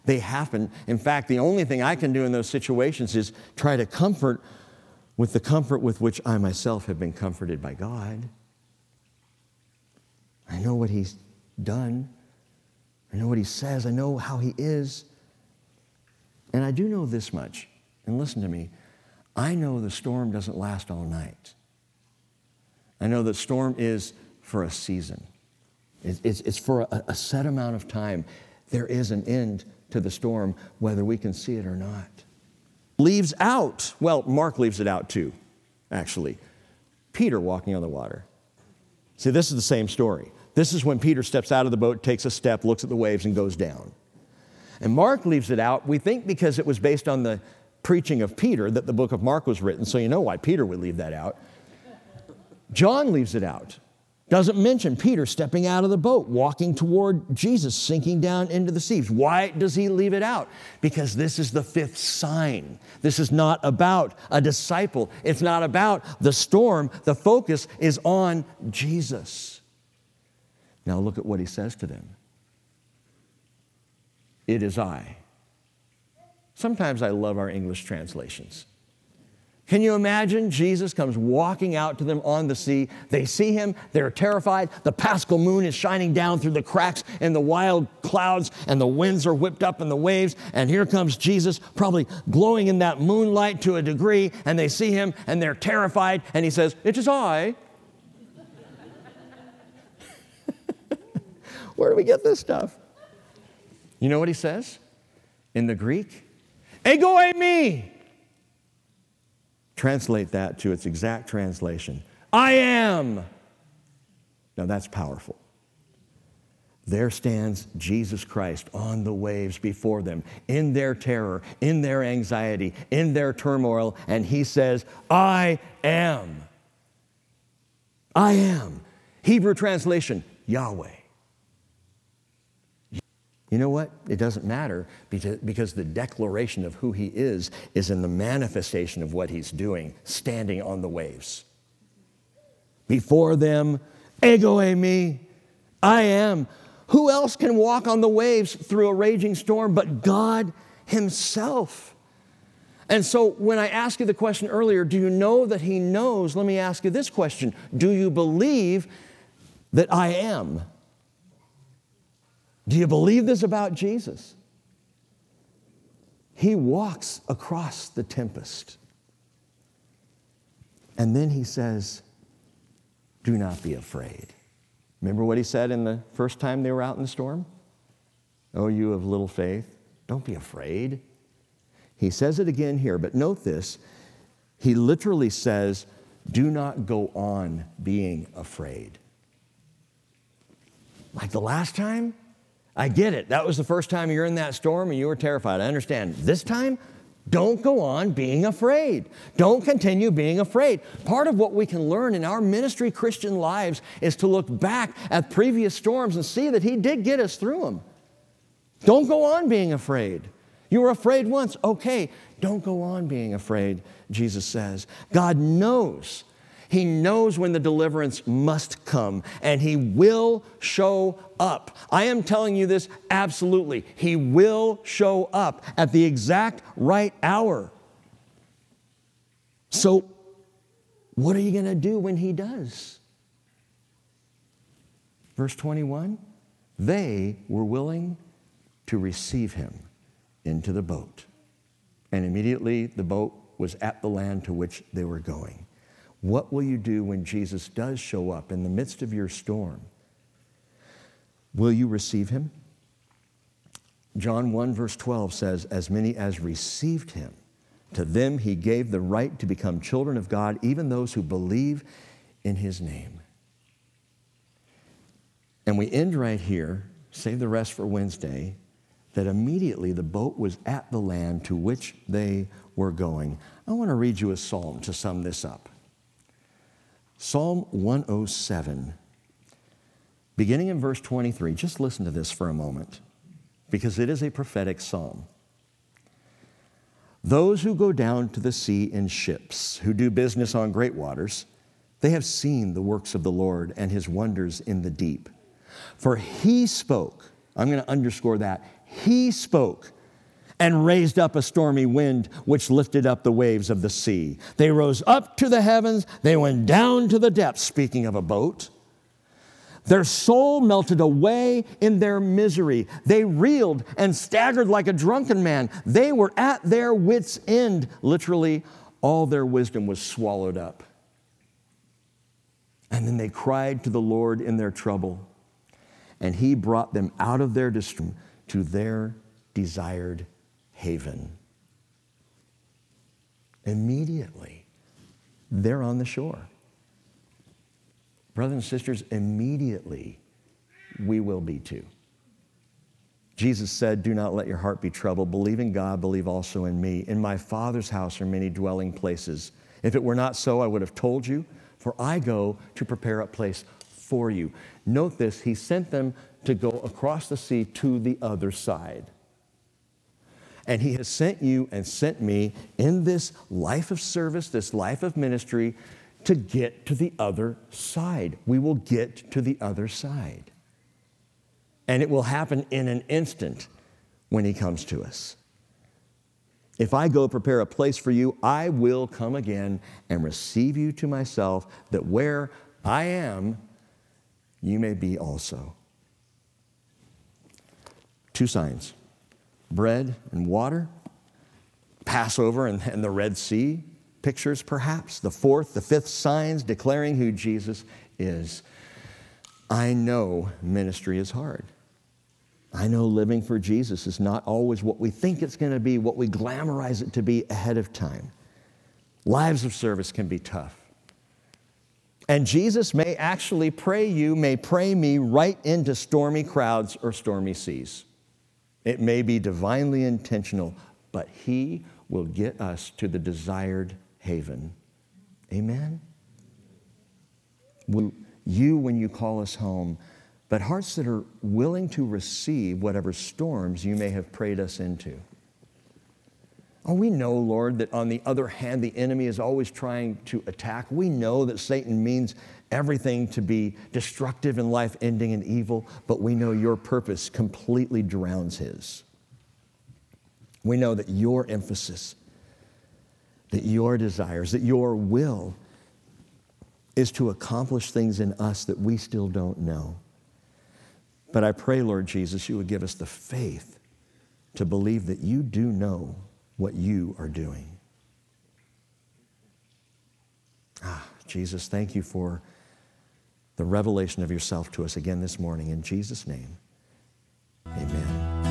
they happen. In fact, the only thing I can do in those situations is try to comfort with the comfort with which I myself have been comforted by God. I know what he's done. I know what he says. I know how he is. And I do know this much. And listen to me. I know the storm doesn't last all night. I know the storm is for a season. It's, it's for a, a set amount of time. There is an end to the storm, whether we can see it or not. Leaves out, well, Mark leaves it out too, actually. Peter walking on the water. See, this is the same story. This is when Peter steps out of the boat, takes a step, looks at the waves, and goes down. And Mark leaves it out, we think because it was based on the preaching of Peter that the book of Mark was written, so you know why Peter would leave that out. John leaves it out. Doesn't mention Peter stepping out of the boat, walking toward Jesus, sinking down into the seas. Why does he leave it out? Because this is the fifth sign. This is not about a disciple, it's not about the storm. The focus is on Jesus. Now look at what he says to them It is I. Sometimes I love our English translations. Can you imagine? Jesus comes walking out to them on the sea. They see him, they're terrified. The paschal moon is shining down through the cracks in the wild clouds, and the winds are whipped up in the waves. And here comes Jesus, probably glowing in that moonlight to a degree. And they see him, and they're terrified. And he says, It is I. Where do we get this stuff? You know what he says in the Greek? Ego eimi. Translate that to its exact translation I am. Now that's powerful. There stands Jesus Christ on the waves before them, in their terror, in their anxiety, in their turmoil, and he says, I am. I am. Hebrew translation, Yahweh. You know what? It doesn't matter because the declaration of who he is is in the manifestation of what he's doing, standing on the waves. Before them, ego eimi, I am. Who else can walk on the waves through a raging storm but God himself? And so when I asked you the question earlier, do you know that he knows? Let me ask you this question Do you believe that I am? Do you believe this about Jesus? He walks across the tempest. And then he says, Do not be afraid. Remember what he said in the first time they were out in the storm? Oh, you of little faith, don't be afraid. He says it again here, but note this. He literally says, Do not go on being afraid. Like the last time, I get it. That was the first time you're in that storm and you were terrified. I understand. This time, don't go on being afraid. Don't continue being afraid. Part of what we can learn in our ministry Christian lives is to look back at previous storms and see that He did get us through them. Don't go on being afraid. You were afraid once. Okay, don't go on being afraid, Jesus says. God knows. He knows when the deliverance must come, and He will show up. I am telling you this absolutely. He will show up at the exact right hour. So, what are you going to do when He does? Verse 21 They were willing to receive Him into the boat. And immediately the boat was at the land to which they were going. What will you do when Jesus does show up in the midst of your storm? Will you receive him? John 1, verse 12 says, As many as received him, to them he gave the right to become children of God, even those who believe in his name. And we end right here, save the rest for Wednesday, that immediately the boat was at the land to which they were going. I want to read you a psalm to sum this up. Psalm 107, beginning in verse 23. Just listen to this for a moment, because it is a prophetic psalm. Those who go down to the sea in ships, who do business on great waters, they have seen the works of the Lord and his wonders in the deep. For he spoke, I'm going to underscore that, he spoke and raised up a stormy wind which lifted up the waves of the sea. They rose up to the heavens, they went down to the depths, speaking of a boat. Their soul melted away in their misery. They reeled and staggered like a drunken man. They were at their wits' end. Literally, all their wisdom was swallowed up. And then they cried to the Lord in their trouble, and He brought them out of their distress to their desired haven. Immediately, they're on the shore. Brothers and sisters, immediately we will be too. Jesus said, Do not let your heart be troubled. Believe in God, believe also in me. In my Father's house are many dwelling places. If it were not so, I would have told you, for I go to prepare a place for you. Note this, he sent them to go across the sea to the other side. And He has sent you and sent me in this life of service, this life of ministry, to get to the other side. We will get to the other side. And it will happen in an instant when He comes to us. If I go prepare a place for you, I will come again and receive you to myself, that where I am, you may be also two signs bread and water, Passover and, and the Red Sea pictures, perhaps. The fourth, the fifth signs declaring who Jesus is. I know ministry is hard. I know living for Jesus is not always what we think it's going to be, what we glamorize it to be ahead of time. Lives of service can be tough. And Jesus may actually pray you, may pray me right into stormy crowds or stormy seas. It may be divinely intentional, but He will get us to the desired haven. Amen? Will you, when you call us home, but hearts that are willing to receive whatever storms you may have prayed us into. Oh, we know, Lord, that on the other hand, the enemy is always trying to attack. We know that Satan means everything to be destructive and life ending and evil, but we know your purpose completely drowns his. We know that your emphasis, that your desires, that your will is to accomplish things in us that we still don't know. But I pray, Lord Jesus, you would give us the faith to believe that you do know what you are doing. Ah, Jesus, thank you for the revelation of yourself to us again this morning. In Jesus' name, amen.